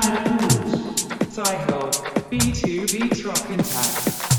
Cycle, B2 Beats Rock Intact.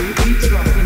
you eat from.